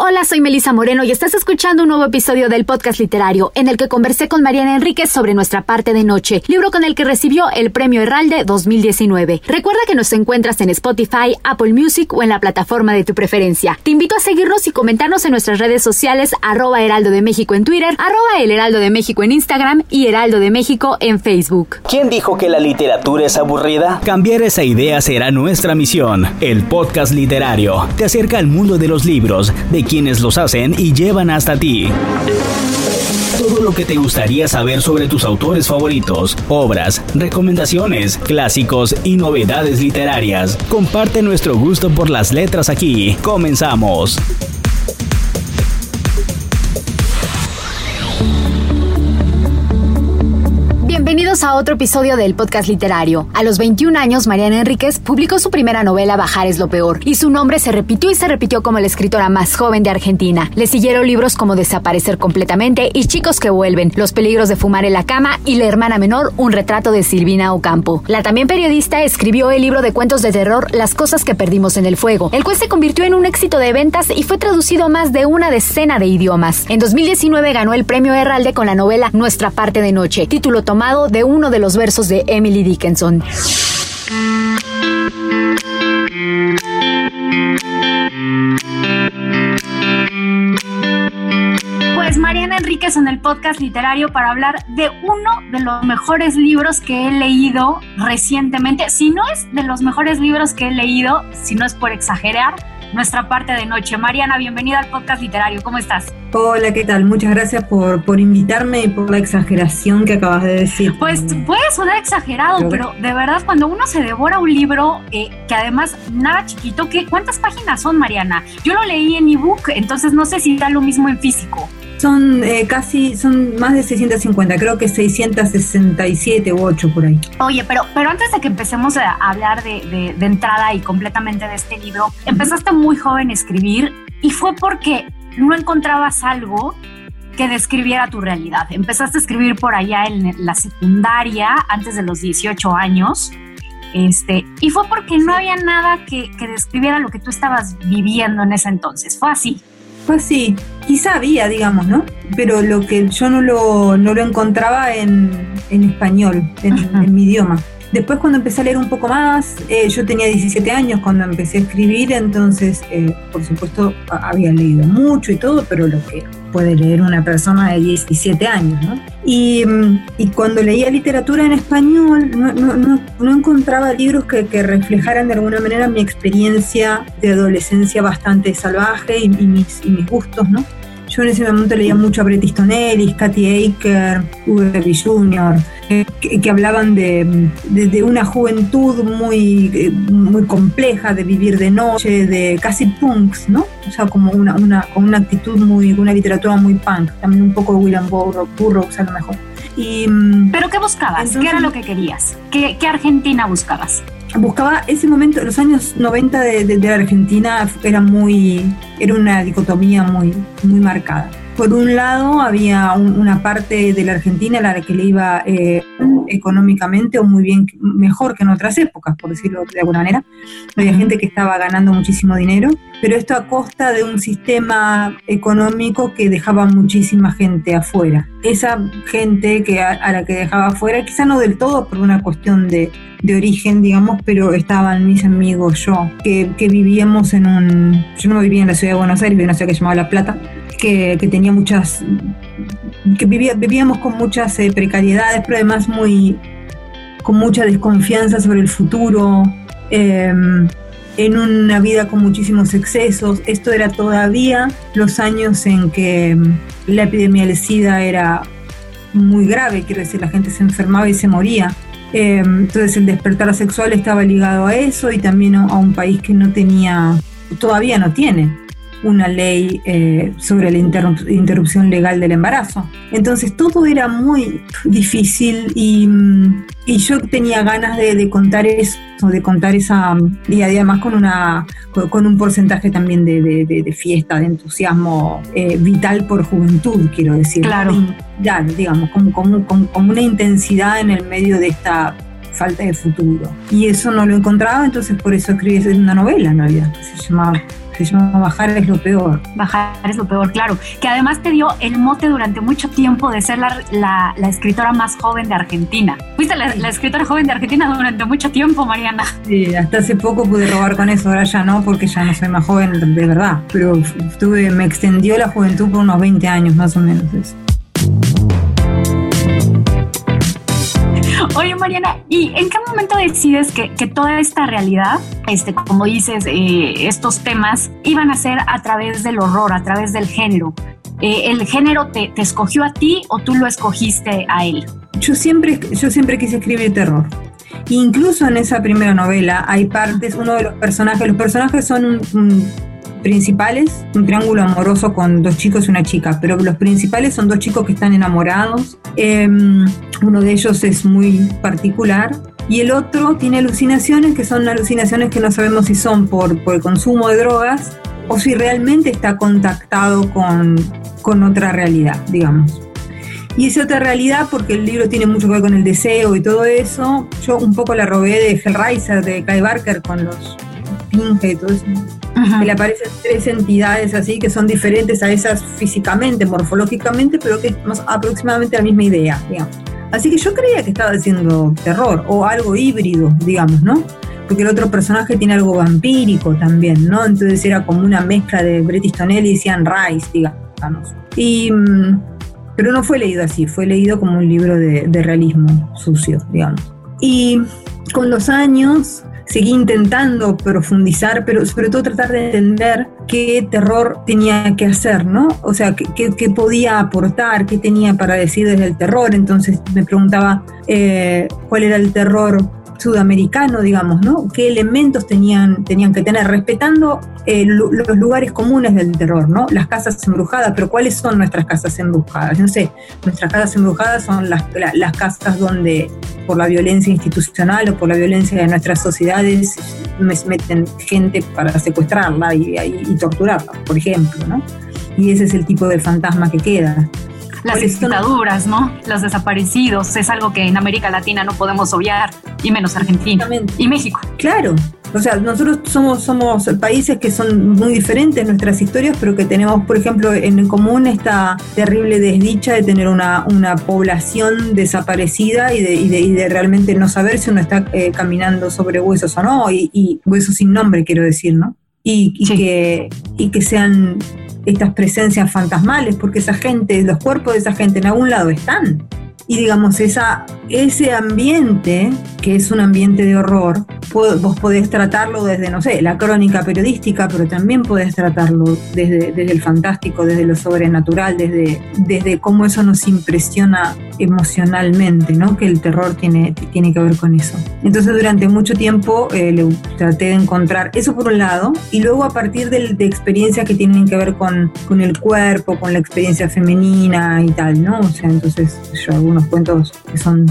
Hola, soy Melisa Moreno y estás escuchando un nuevo episodio del podcast literario en el que conversé con Mariana Enríquez sobre nuestra parte de noche, libro con el que recibió el premio Herralde 2019. Recuerda que nos encuentras en Spotify, Apple Music o en la plataforma de tu preferencia. Te invito a seguirnos y comentarnos en nuestras redes sociales arroba Heraldo de México en Twitter, arroba el Heraldo de México en Instagram y Heraldo de México en Facebook. ¿Quién dijo que la literatura es aburrida? Cambiar esa idea será nuestra misión. El podcast literario te acerca al mundo de los libros, de quienes los hacen y llevan hasta ti. Todo lo que te gustaría saber sobre tus autores favoritos, obras, recomendaciones, clásicos y novedades literarias. Comparte nuestro gusto por las letras aquí. Comenzamos. A otro episodio del podcast literario. A los 21 años, Mariana Enríquez publicó su primera novela Bajar es lo peor, y su nombre se repitió y se repitió como la escritora más joven de Argentina. Le siguieron libros como Desaparecer completamente y Chicos que vuelven, Los peligros de fumar en la cama y La hermana menor, un retrato de Silvina Ocampo. La también periodista escribió el libro de cuentos de terror Las cosas que perdimos en el fuego, el cual se convirtió en un éxito de ventas y fue traducido a más de una decena de idiomas. En 2019 ganó el premio Herralde con la novela Nuestra parte de noche, título tomado de uno de los versos de Emily Dickinson. Pues Mariana Enríquez en el podcast literario para hablar de uno de los mejores libros que he leído recientemente. Si no es de los mejores libros que he leído, si no es por exagerar, nuestra parte de noche. Mariana, bienvenida al podcast literario. ¿Cómo estás? Hola, ¿qué tal? Muchas gracias por, por invitarme y por la exageración que acabas de decir. Pues puede sonar exagerado, pero, de verdad cuando uno se devora un libro eh, que además nada chiquito, ¿qué, ¿cuántas páginas son, Mariana? Yo lo leí en ebook, entonces no sé si da lo mismo en físico. Son eh, casi, son más de 650, creo que 667 u 8 por ahí. Oye, pero, pero antes de que empecemos a hablar de, de, de entrada y completamente de este libro, empezaste muy joven a escribir y fue porque no encontrabas algo que describiera tu realidad. Empezaste a escribir por allá en la secundaria, antes de los 18 años, este, y fue porque no había nada que, que describiera lo que tú estabas viviendo en ese entonces. Fue así. Fue así. Quizá había, digamos, ¿no? Pero lo que yo no lo, no lo encontraba en, en español, en, en mi idioma. Después cuando empecé a leer un poco más, eh, yo tenía 17 años cuando empecé a escribir, entonces eh, por supuesto había leído mucho y todo, pero lo que puede leer una persona de 17 años, ¿no? Y, y cuando leía literatura en español no, no, no, no encontraba libros que, que, reflejaran de alguna manera mi experiencia de adolescencia bastante salvaje y, y, mis, y mis gustos, ¿no? Yo en ese momento leía mucho a Bret Easton Ellis, Katy Aker, V. Jr., que, que, hablaban de, de, de, una juventud muy, eh, muy compleja, de vivir de noche, de casi punks, ¿no? O sea, como una, una, con una actitud muy, una literatura muy punk, también un poco de William Burroughs, Burroughs a lo mejor. Y, ¿Pero qué buscabas? Entonces, ¿Qué era lo que querías? ¿Qué, qué Argentina buscabas? buscaba ese momento, los años 90 de, de, de, Argentina era muy, era una dicotomía muy, muy marcada. Por un lado había un, una parte de la Argentina a la que le iba eh, económicamente o muy bien, mejor que en otras épocas, por decirlo de alguna manera. Había gente que estaba ganando muchísimo dinero, pero esto a costa de un sistema económico que dejaba muchísima gente afuera. Esa gente que a, a la que dejaba afuera, quizá no del todo por una cuestión de, de origen, digamos, pero estaban mis amigos, yo, que, que, vivíamos en un... Yo no vivía en la ciudad de Buenos Aires, vivía en una ciudad que se llamaba La Plata, que, tenía muchas... que vivía, vivíamos con muchas eh, precariedades, pero además muy... con mucha desconfianza sobre el futuro, eh, en una vida con muchísimos excesos. Esto era todavía los años en que la epidemia del SIDA era muy grave, quiero decir, la gente se enfermaba y se moría. Eh, entonces el despertar sexual estaba ligado a eso y también a un país que no tenía todavía no tiene una ley eh, sobre la interrupción legal del embarazo. Entonces todo era muy difícil y, yo tenía ganas de, contar eso, de contar esa, y además con, una, con un porcentaje también de, fiesta, de entusiasmo eh, vital por juventud, quiero decir. Claro. Ya, digamos, como, como, como una intensidad en el medio de esta falta de futuro. Y eso no lo encontraba, entonces por eso escribí una novela en realidad, se llamaba se llama Bajar es lo peor. Bajar es lo peor, claro. Que además te dio el mote durante mucho tiempo de ser la, escritora más joven de Argentina. Fuiste la, escritora joven de Argentina durante mucho tiempo, Mariana. Sí, hasta hace poco pude robar con eso, ahora ya no, porque ya no soy más joven de verdad. Pero estuve, me extendió la juventud por unos 20 años más o menos. Eso. Mariana, ¿y en qué momento decides que, toda esta realidad, este, como dices, eh, estos temas iban a ser a través del horror, a través del género? Eh, ¿El género te, escogió a ti o tú lo escogiste a él? Yo siempre, yo siempre quise escribir terror. Incluso en esa primera novela hay partes, uno de los personajes, los personajes son un principales, un triángulo amoroso con dos chicos y una chica, pero los principales son dos chicos que están enamorados. Em, uno de ellos es muy particular y el otro tiene alucinaciones que son alucinaciones que no sabemos si son por, por consumo de drogas o si realmente está contactado con, con otra realidad, digamos. Y esa otra realidad, porque el libro tiene mucho que ver con el deseo y todo eso, yo un poco la robé de Hellraiser, de Kai Barker, con los pinge y todo eso que le aparecen tres entidades así que son diferentes a esas físicamente, morfológicamente, pero que es aproximadamente la misma idea, digamos. Así que yo creía que estaba haciendo terror o algo híbrido, digamos, ¿no? Porque el otro personaje tiene algo vampírico también, ¿no? Entonces era como una mezcla de Bret Easton y Cian Rice, digamos. Y, mm, pero no fue leído así, fue leído como un libro de, de realismo sucio, digamos. Y con los años seguí intentando profundizar, pero sobre todo tratar de entender qué terror tenía que hacer, ¿no? O sea, qué, qué, podía aportar, qué tenía para decir desde el terror. Entonces me preguntaba eh, cuál era el terror sudamericano, digamos, ¿no? ¿Qué elementos tenían, tenían que tener? Respetando eh, los lugares comunes del terror, ¿no? Las casas embrujadas, pero ¿cuáles son nuestras casas embrujadas? No sé, nuestras casas embrujadas son las, las casas donde por la violencia institucional o por la violencia de nuestras sociedades meten gente para secuestrarla y, y torturarla, por ejemplo, ¿no? Y ese es el tipo de fantasma que queda las dictaduras, ¿no? Los desaparecidos, es algo que en América Latina no podemos obviar, y menos Argentina y México. Claro, o sea, nosotros somos, somos países que son muy diferentes nuestras historias, pero que tenemos, por ejemplo, en común esta terrible desdicha de tener una, una población desaparecida y de, y, de, realmente no saber si uno está eh, caminando sobre huesos o no, y, huesos sin nombre, quiero decir, ¿no? Y, que, y que sean estas presencias fantasmales, porque esa gente, los cuerpos de esa gente en algún lado están. Y digamos, esa, ese ambiente, que es un ambiente de horror, vos podés tratarlo desde, no sé, la crónica periodística, pero también podés tratarlo desde, desde el fantástico, desde lo sobrenatural, desde, desde cómo eso nos impresiona emocionalmente, ¿no? Que el terror tiene, tiene que ver con eso. Entonces, durante mucho tiempo eh, le traté de encontrar eso por un lado, y luego a partir de, de experiencias que tienen que ver con, con el cuerpo, con la experiencia femenina y tal, ¿no? O sea, entonces yo algunos cuentos que son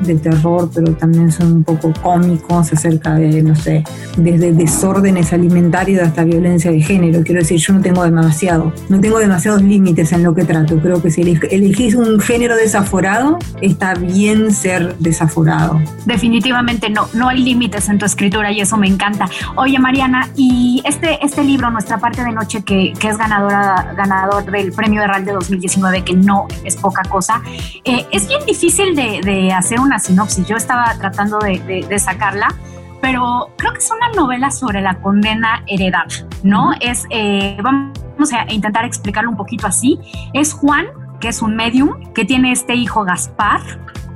de terror, pero también son un poco cómicos acerca de, no sé, desde desórdenes alimentarios hasta violencia de género. Quiero decir, yo no tengo demasiado, no tengo demasiados límites en lo que trato. Creo que si elegís un género desaforado, está bien ser desaforado. Definitivamente no, no hay límites en tu escritura y eso me encanta. Oye, Mariana, y este, este libro, Nuestra parte de noche, que, que es ganadora, ganador del Premio Herral de 2019, que no es poca cosa, eh, es bien difícil de, de hacer un una sinopsis, yo estaba tratando de, sacarla, pero creo que es una novela sobre la condena heredada, ¿no? Es, eh, vamos a intentar explicarlo un poquito así. Es Juan, que es un medium, que tiene este hijo Gaspar,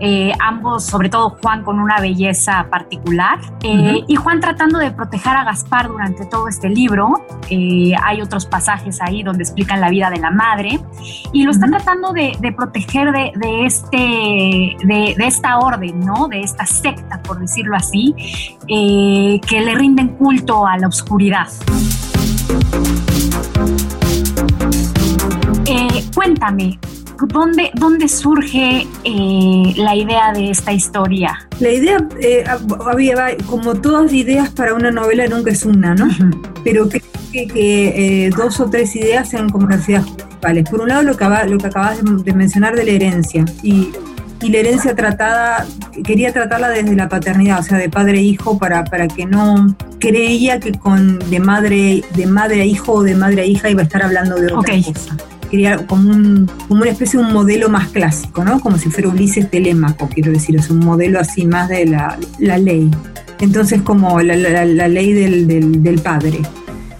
eh, ambos, sobre todo Juan con una belleza particular, eh, y Juan tratando de proteger a Gaspar durante todo este libro. Eh, hay otros pasajes ahí donde explican la vida de la madre, y lo están tratando de, proteger de, este, de, esta orden, ¿no? De esta secta, por decirlo así, que le rinden culto a la oscuridad. Eh, cuéntame, ¿dónde, dónde surge eh, la idea de esta historia? La idea, eh, había, como todas ideas para una novela, nunca es una, ¿no? Pero creo que, dos o tres ideas sean como las ideas principales. Por un lado, lo que, lo que acabas de, mencionar de la herencia. Y, y, la herencia tratada, quería tratarla desde la paternidad, o sea, de padre e hijo, para, para que no creía que con de madre, de madre a hijo o de madre a hija iba a estar hablando de otra cosa quería como, un, como una especie de un modelo más clásico, ¿no? Como si fuera Ulises Telémaco, quiero decir, es un modelo así más de la, la ley. Entonces, como la, la, ley del, del, del, padre.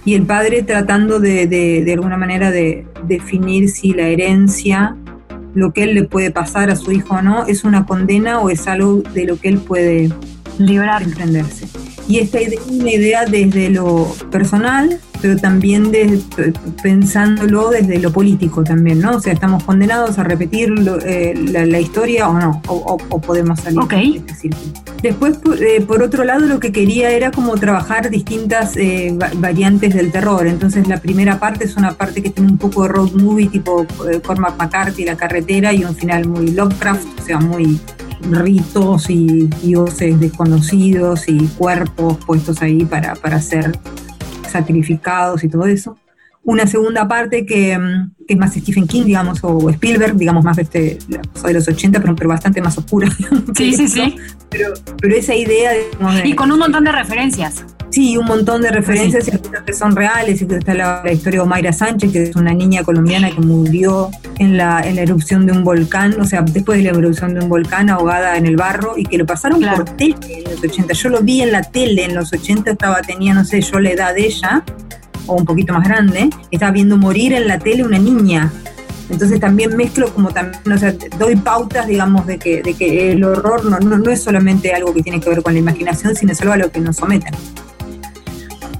Y el padre tratando de, de, de alguna manera de definir si la herencia, lo que él le puede pasar a su hijo o no, es una condena o es algo de lo que él puede librar, emprenderse. Y esta idea es una idea desde lo personal, pero también pensándolo desde lo político también, ¿no? O sea, ¿estamos condenados a repetir eh, la, historia o no? O, podemos salir de este Después, eh, por otro lado, lo que quería era como trabajar distintas eh, variantes del terror. Entonces, la primera parte es una parte que tiene un poco de road movie, tipo Cormac McCarthy, La carretera, y un final muy Lovecraft, o sea, muy ritos y dioses desconocidos y cuerpos puestos ahí para, para ser sacrificados y todo eso. Una segunda parte que, mm, que, es más Stephen King, digamos, o Spielberg, digamos, más de, este, de los 80, pero, pero bastante más oscura. Sí, sí, sí. Pero, pero esa idea... De, y con un montón de referencias. Sí, un montón de referencias y algunas que son reales. Y está la, historia de Omaira Sánchez, que es una niña colombiana que murió en la, en la erupción de un volcán, o sea, después de la erupción de un volcán ahogada en el barro y que lo pasaron por tele en los 80. Yo lo vi en la tele en los 80, estaba, tenía, no sé, yo la edad de ella, o un poquito más grande, estaba viendo morir en la tele una niña entonces también mezclo como también, o sea, doy pautas, digamos, de que, de que el horror no, no, no, es solamente algo que tiene que ver con la imaginación, sino es algo a lo que nos someten.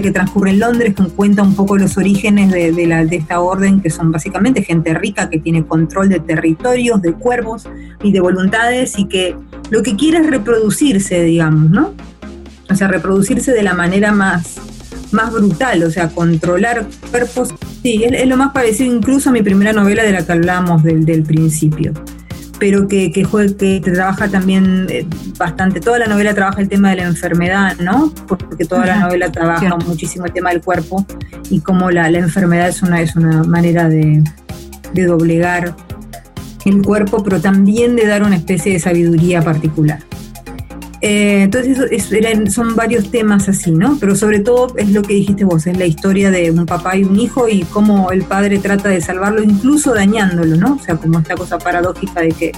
Que transcurre en Londres, que cuenta un poco los orígenes de, esta orden, que son básicamente gente rica que tiene control de territorios, de cuervos y de voluntades, y que lo que quiere es reproducirse, digamos, ¿no? O sea, reproducirse de la manera más, más brutal, o sea, controlar cuerpos. Sí, es, es lo más parecido incluso a mi primera novela de la que hablábamos del, del principio pero que, que, que trabaja también eh, bastante. Toda la novela trabaja el tema de la enfermedad, ¿no? Porque toda la novela trabaja muchísimo el tema del cuerpo y cómo la, la enfermedad es una, es una manera de, de doblegar el cuerpo, pero también de dar una especie de sabiduría particular. Eh, entonces, son varios temas así, ¿no? Pero sobre todo es lo que dijiste vos, es la historia de un papá y un hijo y cómo el padre trata de salvarlo, incluso dañándolo, ¿no? O sea, como esta cosa paradójica de que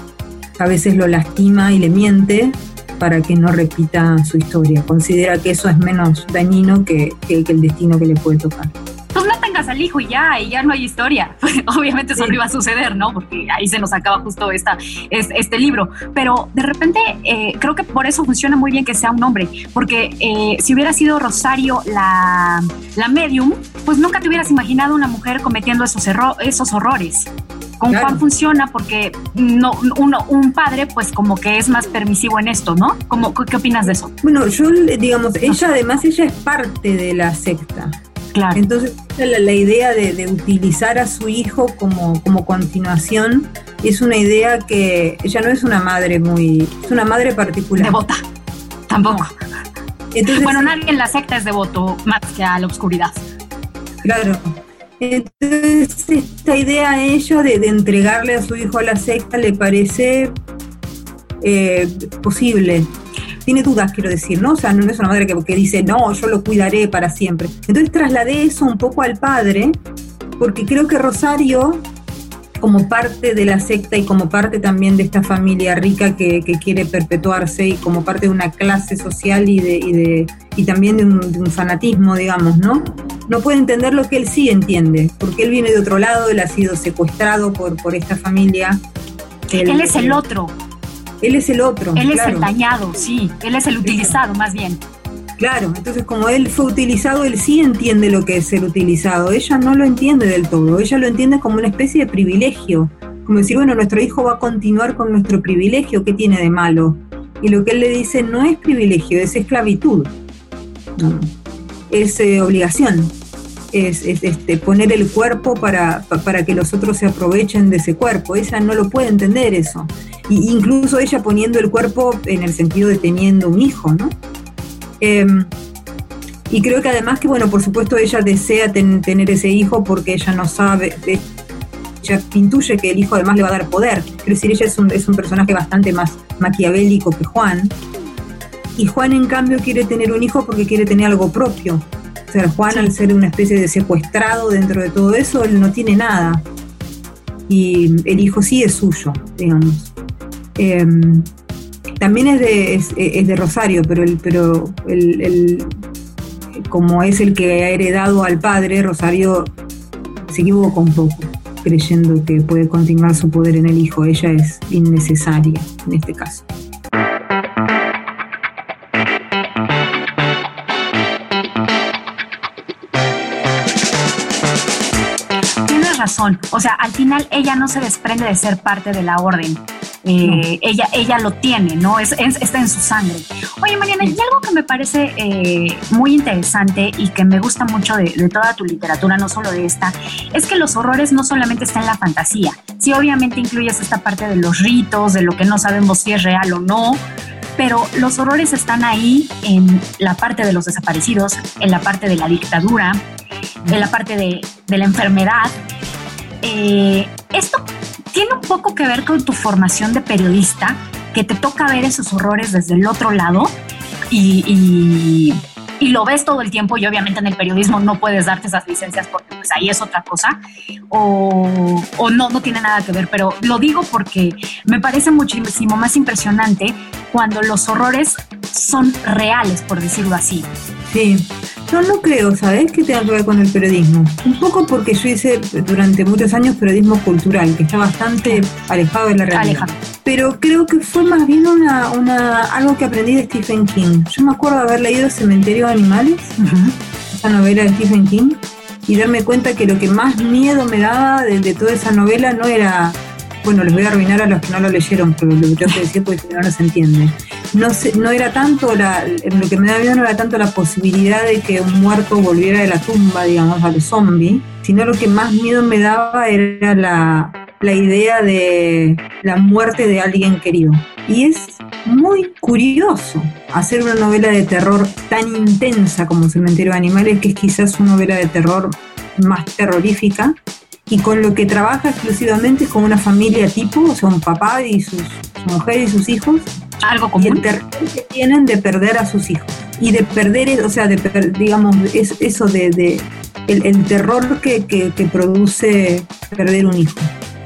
a veces lo lastima y le miente para que no repita su historia. Considera que eso es menos dañino que, el destino que le puede tocar tengas al hijo y ya, y ya no hay historia. Obviamente eso no iba a suceder, ¿no? Porque ahí se nos acaba justo esta, este, libro. Pero de repente eh, creo que por eso funciona muy bien que sea un hombre, porque eh, si hubiera sido Rosario la, la medium, pues nunca te hubieras imaginado una mujer cometiendo esos, esos horrores con Juan funciona porque no uno un padre pues como que es más permisivo en esto, ¿no? ¿Cómo, ¿Qué opinas de eso? Bueno, yo digamos, ella además ella es parte de la secta. Entonces, la, idea de, utilizar a su hijo como, como continuación es una idea que ella no es una madre muy. es una madre particular. Devota. Tampoco. bueno, nadie en la secta es devoto más que a la oscuridad. Claro. Entonces, esta idea a ella de, entregarle a su hijo a la secta le parece eh, posible. Tiene dudas, quiero decir, ¿no? O sea, no es una madre que, que dice, no, yo lo cuidaré para siempre. Entonces trasladé eso un poco al padre, porque creo que Rosario como parte de la secta y como parte también de esta familia rica que, quiere perpetuarse y como parte de una clase social y, de, y, de, y también de un, fanatismo, digamos, ¿no? No puede entender lo que él sí entiende, porque él viene de otro lado, él ha sido secuestrado por, por esta familia. Él, es el otro. Él es el otro. Él es el dañado, sí, él es el utilizado más bien. Claro, entonces como él fue utilizado, él sí entiende lo que es ser utilizado. Ella no lo entiende del todo, ella lo entiende como una especie de privilegio. Como decir, bueno, nuestro hijo va a continuar con nuestro privilegio, ¿qué tiene de malo? Y lo que él le dice no es privilegio, es esclavitud. Es eh, obligación. Es, este, poner el cuerpo para, para que los otros se aprovechen de ese cuerpo. Ella no lo puede entender eso. Y incluso ella poniendo el cuerpo en el sentido de teniendo un hijo, ¿no? Em, y creo que además que, bueno, por supuesto ella desea tener ese hijo porque ella no sabe, ella intuye que el hijo además le va a dar poder. Es decir, ella es un, es un personaje bastante más maquiavélico que Juan. Y Juan, en cambio, quiere tener un hijo porque quiere tener algo propio. Juan, al ser una especie de secuestrado dentro de todo eso, él no tiene nada. Y el hijo sí es suyo, digamos. Em, también es de, es, de Rosario, pero, el, pero el, como es el que ha heredado al padre, Rosario se equivocó un poco, creyendo que puede continuar su poder en el hijo. Ella es innecesaria en este caso. Razón, o sea, al final ella no se desprende de ser parte de la orden eh, ella, ella lo tiene, ¿no? Es, está en su sangre. Oye, Mariana, y algo que me parece eh, muy interesante y que me gusta mucho de, toda tu literatura, no solo de esta, es que los horrores no solamente están en la fantasía. Sí, obviamente incluyes esta parte de los ritos, de lo que no sabemos si es real o no, pero los horrores están ahí en la parte de los desaparecidos, en la parte de la dictadura, en la parte de, la enfermedad. Eh, esto tiene un poco que ver con tu formación de periodista, que te toca ver esos horrores desde el otro lado y, lo ves todo el tiempo y obviamente en el periodismo no puedes darte esas licencias porque pues ahí es otra cosa o, o no, no tiene nada que ver, pero lo digo porque me parece muchísimo más impresionante cuando los horrores son reales, por decirlo así. Sí, yo no creo, ¿sabes? Que tenga que ver con el periodismo. Un poco porque yo hice durante muchos años periodismo cultural, que está bastante alejado de la realidad. Pero creo que fue más bien una, una, algo que aprendí de Stephen King. Yo me acuerdo de haber leído Cementerio de Animales, esa novela de Stephen King, y darme cuenta que lo que más miedo me daba de toda esa novela no era bueno, les voy a arruinar a los que no lo leyeron, pero lo tengo que decir porque no se entiende. No, no era tanto, la, lo que me da miedo no era tanto la posibilidad de que un muerto volviera de la tumba, digamos, a los zombies, sino lo que más miedo me daba era la, la idea de la muerte de alguien querido. Y es muy curioso hacer una novela de terror tan intensa como Cementerio de Animales, que es quizás una novela de terror más terrorífica, y con lo que trabaja exclusivamente es con una familia tipo, o sea, un papá y sus, su mujer y sus hijos. Algo común. Y el terror que tienen de perder a sus hijos. Y de perder, o sea, de digamos, es, eso de, de el, terror que, que, que produce perder un hijo.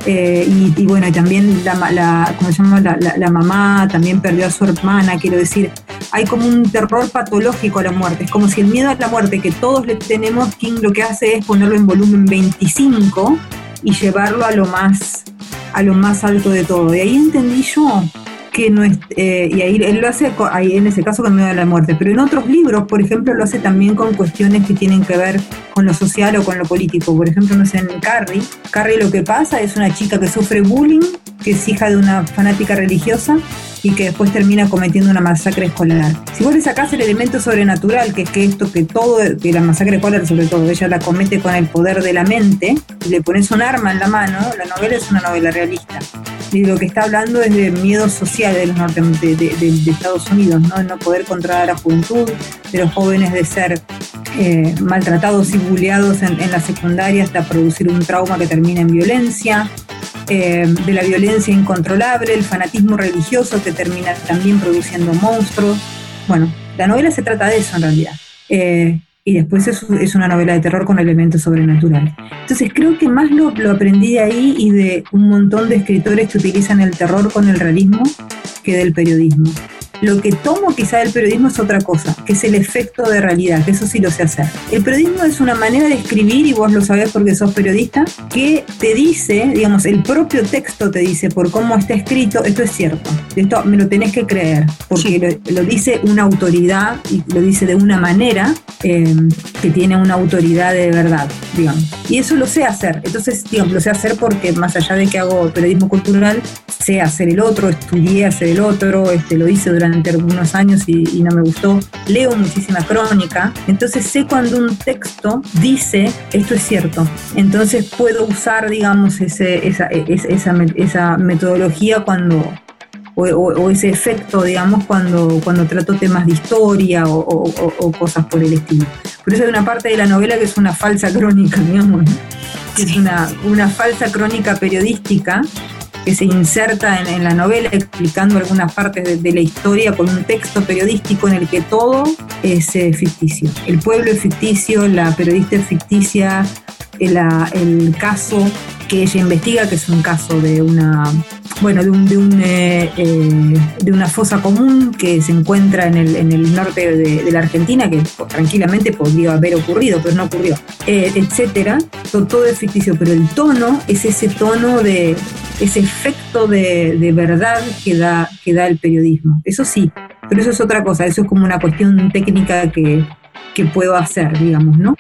Eh, y, bueno, y también la, la, ¿cómo se llama? La, mamá también perdió a su hermana, quiero decir, hay como un terror patológico a la muerte, es como si el miedo a la muerte que todos le tenemos, King lo que hace es ponerlo en volumen 25 y llevarlo a lo más, a lo más alto de todo. Y ahí entendí yo que no es, eh, y ahí él lo hace ahí en ese caso con miedo a la muerte, pero en otros libros, por ejemplo, lo hace también con cuestiones que tienen que ver con lo social o con lo político. Por ejemplo, no sé, en Carrie, Carrie lo que pasa es una chica que sufre bullying, que es hija de una fanática religiosa y que después termina cometiendo una masacre escolar. Si vos le sacás el elemento sobrenatural, que es que esto, que todo, que la masacre escolar sobre todo, ella la comete con el poder de la mente, y le pones un arma en la mano, la novela es una novela realista. Y lo que está hablando es de miedo social de, Estados Unidos, ¿no? No poder controlar a la juventud, de los jóvenes de ser eh, maltratados y bulleados en, la secundaria hasta producir un trauma que termina en violencia, eh, de la violencia incontrolable, el fanatismo religioso que termina también produciendo monstruos. Bueno, la novela se trata de eso en realidad. Eh, y después es, es, una novela de terror con elementos sobrenaturales. Entonces creo que más lo, lo, aprendí de ahí y de un montón de escritores que utilizan el terror con el realismo que del periodismo. Lo que tomo quizá del periodismo es otra cosa, que es el efecto de realidad, que eso sí lo sé hacer. El periodismo es una manera de escribir, y vos lo sabés porque sos periodista, que te dice, digamos, el propio texto te dice por cómo está escrito, esto es cierto, esto me lo tenés que creer, porque lo, dice una autoridad y lo dice de una manera eh, que tiene una autoridad de verdad, digamos. Y eso lo sé hacer, entonces, digamos, lo sé hacer porque más allá de que hago periodismo cultural, sé hacer el otro, estudié hacer el otro, este, lo hice durante durante algunos años y, no me gustó. Leo muchísima crónica, entonces sé cuando un texto dice esto es cierto. Entonces puedo usar, digamos, ese, esa, esa, esa metodología cuando, o, ese efecto, digamos, cuando, cuando trato temas de historia o, o, cosas por el estilo. Por eso hay una parte de la novela que es una falsa crónica, digamos, es una, una falsa crónica periodística que se inserta en, la novela explicando algunas partes de, la historia con un texto periodístico en el que todo es eh, ficticio. El pueblo es ficticio, la periodista es ficticia, el, el caso que ella investiga, que es un caso de una bueno, de, un, eh, eh, de, una fosa común que se encuentra en el, en el norte de, la Argentina, que tranquilamente podría haber ocurrido, pero no ocurrió, eh, etcétera. Todo, es ficticio, pero el tono es ese tono de ese efecto de, de verdad que da, que da el periodismo. Eso sí, pero eso es otra cosa, eso es como una cuestión técnica que, que puedo hacer, digamos, ¿no?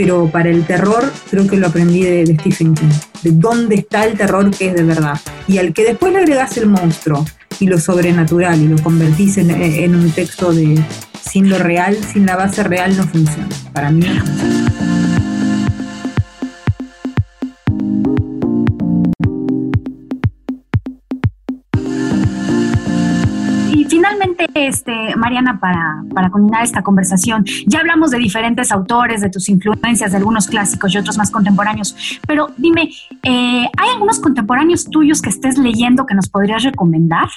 Pero para el terror creo que lo aprendí de, Stephen King, de dónde está el terror que es de verdad. Y al que después le agregas el monstruo y lo sobrenatural y lo convertís en, un texto de sin lo real, sin la base real no funciona. Para mí. Este, Mariana, para, para culminar esta conversación, ya hablamos de diferentes autores, de tus influencias, de algunos clásicos y otros más contemporáneos, pero dime, eh, ¿hay algunos contemporáneos tuyos que estés leyendo que nos podrías recomendar?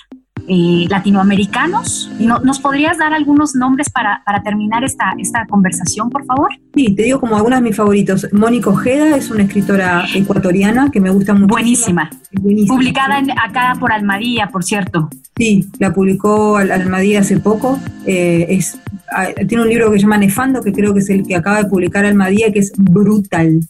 Eh, latinoamericanos. ¿Nos podrías dar algunos nombres para, terminar esta, esta conversación, por favor? Sí, te digo como algunos de mis favoritos. Mónica Ojeda es una escritora ecuatoriana que me gusta mucho. Buenísima. Publicada acá por Almadía, por cierto. Sí, la publicó Almadía hace poco. Eh, es, ah, tiene un libro que se llama Nefando, que creo que es el que acaba de publicar Almadía, que es brutal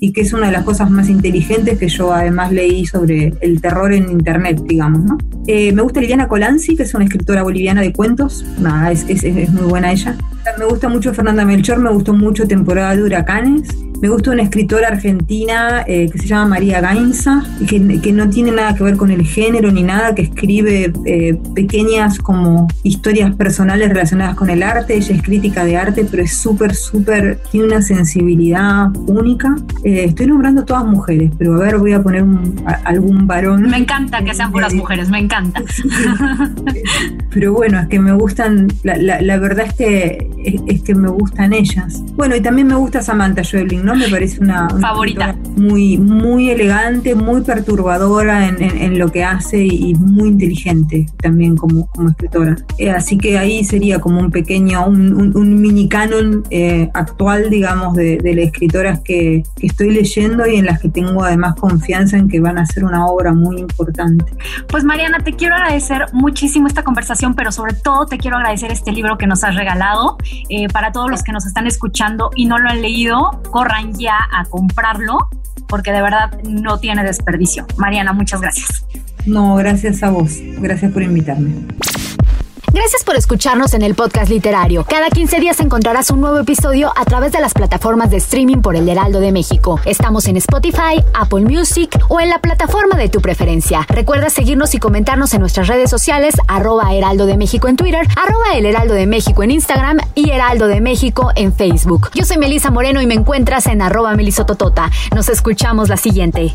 y que es una de las cosas más inteligentes que yo además leí sobre el terror en internet, digamos, ¿no? Eh, me gusta Liliana Colanzi, que es una escritora boliviana de cuentos, nada, es, es, es muy buena ella. Me gusta mucho Fernanda Melchor, me gustó mucho Temporada de Huracanes, me gusta una escritora argentina eh, que se llama María Gainza, que, que, no tiene nada que ver con el género ni nada, que escribe eh, pequeñas como historias personales relacionadas con el arte. Ella es crítica de arte, pero es súper, súper, tiene una sensibilidad única. Eh, estoy nombrando todas mujeres, pero a ver, voy a poner algún varón. Me encanta que sean puras mujeres, me encanta. pero bueno, es que me gustan, la, la, verdad es que, es, que me gustan ellas. Bueno, y también me gusta Samantha Schweblin ¿no? Me parece una, favorita. Muy, muy elegante, muy perturbadora en, lo que hace y muy inteligente también como, como escritora. Eh, así que ahí sería como un pequeño, un, mini canon eh, actual, digamos, de, de las escritoras que, que, estoy leyendo y en las que tengo además confianza en que van a hacer una obra muy importante. Pues Mariana, te quiero agradecer muchísimo esta conversación, pero sobre todo te quiero agradecer este libro que nos has regalado. Eh, para todos los que nos están escuchando y no lo han leído, ya a comprarlo porque de verdad no tiene desperdicio. Mariana, muchas gracias. No, gracias a vos. Gracias por invitarme. Gracias por escucharnos en el podcast literario. Cada 15 días encontrarás un nuevo episodio a través de las plataformas de streaming por el Heraldo de México. Estamos en Spotify, Apple Music o en la plataforma de tu preferencia. Recuerda seguirnos y comentarnos en nuestras redes sociales, arroba Heraldo de México en Twitter, arroba el Heraldo de México en Instagram y Heraldo de México en Facebook. Yo soy Melisa Moreno y me encuentras en arroba melisototota. Nos escuchamos la siguiente.